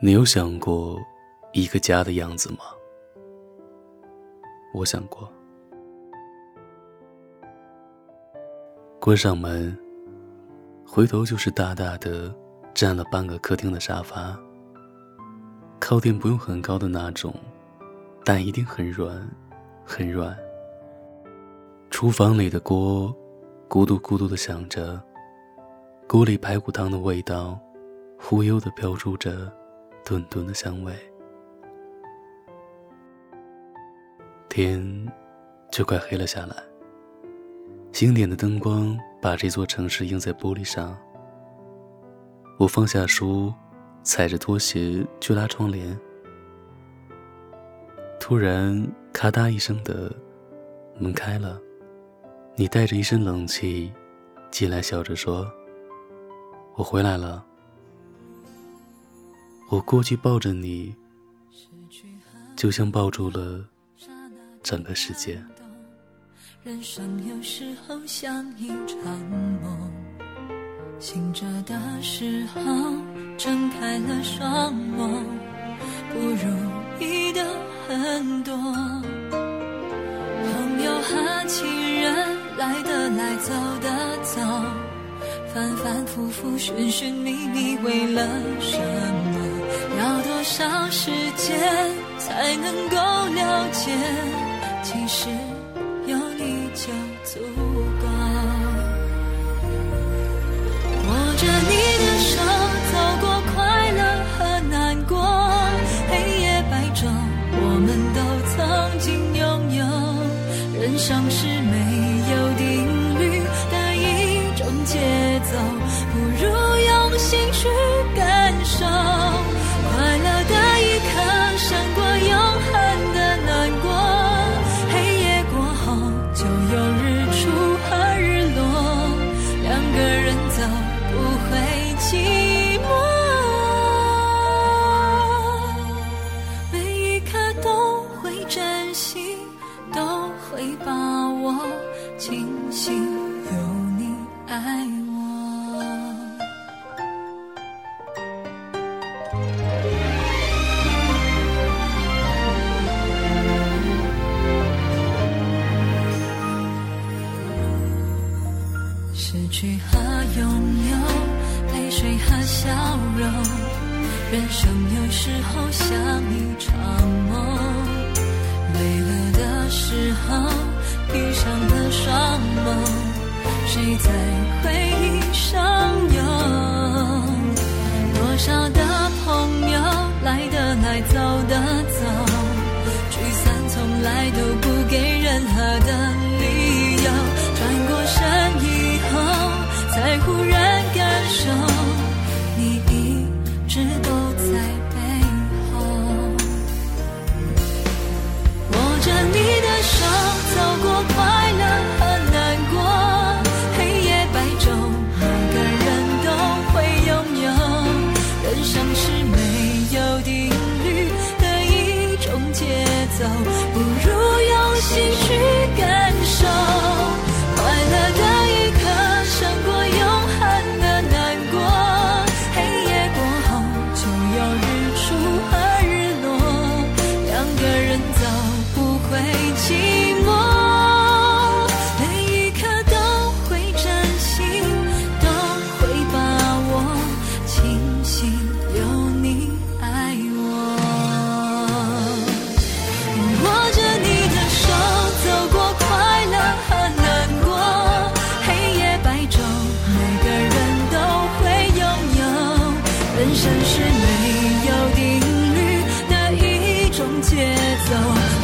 你有想过一个家的样子吗？我想过。关上门，回头就是大大的占了半个客厅的沙发，靠垫不用很高的那种，但一定很软，很软。厨房里的锅，咕嘟咕嘟的响着，锅里排骨汤的味道，忽悠的飘出着。顿顿的香味，天就快黑了下来。星点的灯光把这座城市映在玻璃上。我放下书，踩着拖鞋去拉窗帘。突然，咔嗒一声的门开了，你带着一身冷气进来，笑着说：“我回来了。”我过去抱着你，就像抱住了整个世界。人生有时候像一场梦，醒着的时候睁开了双眸，不如意的很多。朋友和亲人来的来，走的走，反反复复寻寻觅觅，为了什么？要多少时间才能够了解？其实有你就足够。握着你的手，走过快乐和难过，黑夜白昼，我们都曾经拥有。人生是失去和拥有，泪水和笑容人生有时候像一场梦，累了的时候闭上了双眸，谁在回忆上游？多少的朋友来的来，走的走，聚散从来都不给任何的才忽然感受，你一直都在背后，握着你的手，走过快乐和难过，黑夜白昼，每个人都会拥有。人生是没有定律的一种节奏，不如用心。人生是没有定律的一种节奏。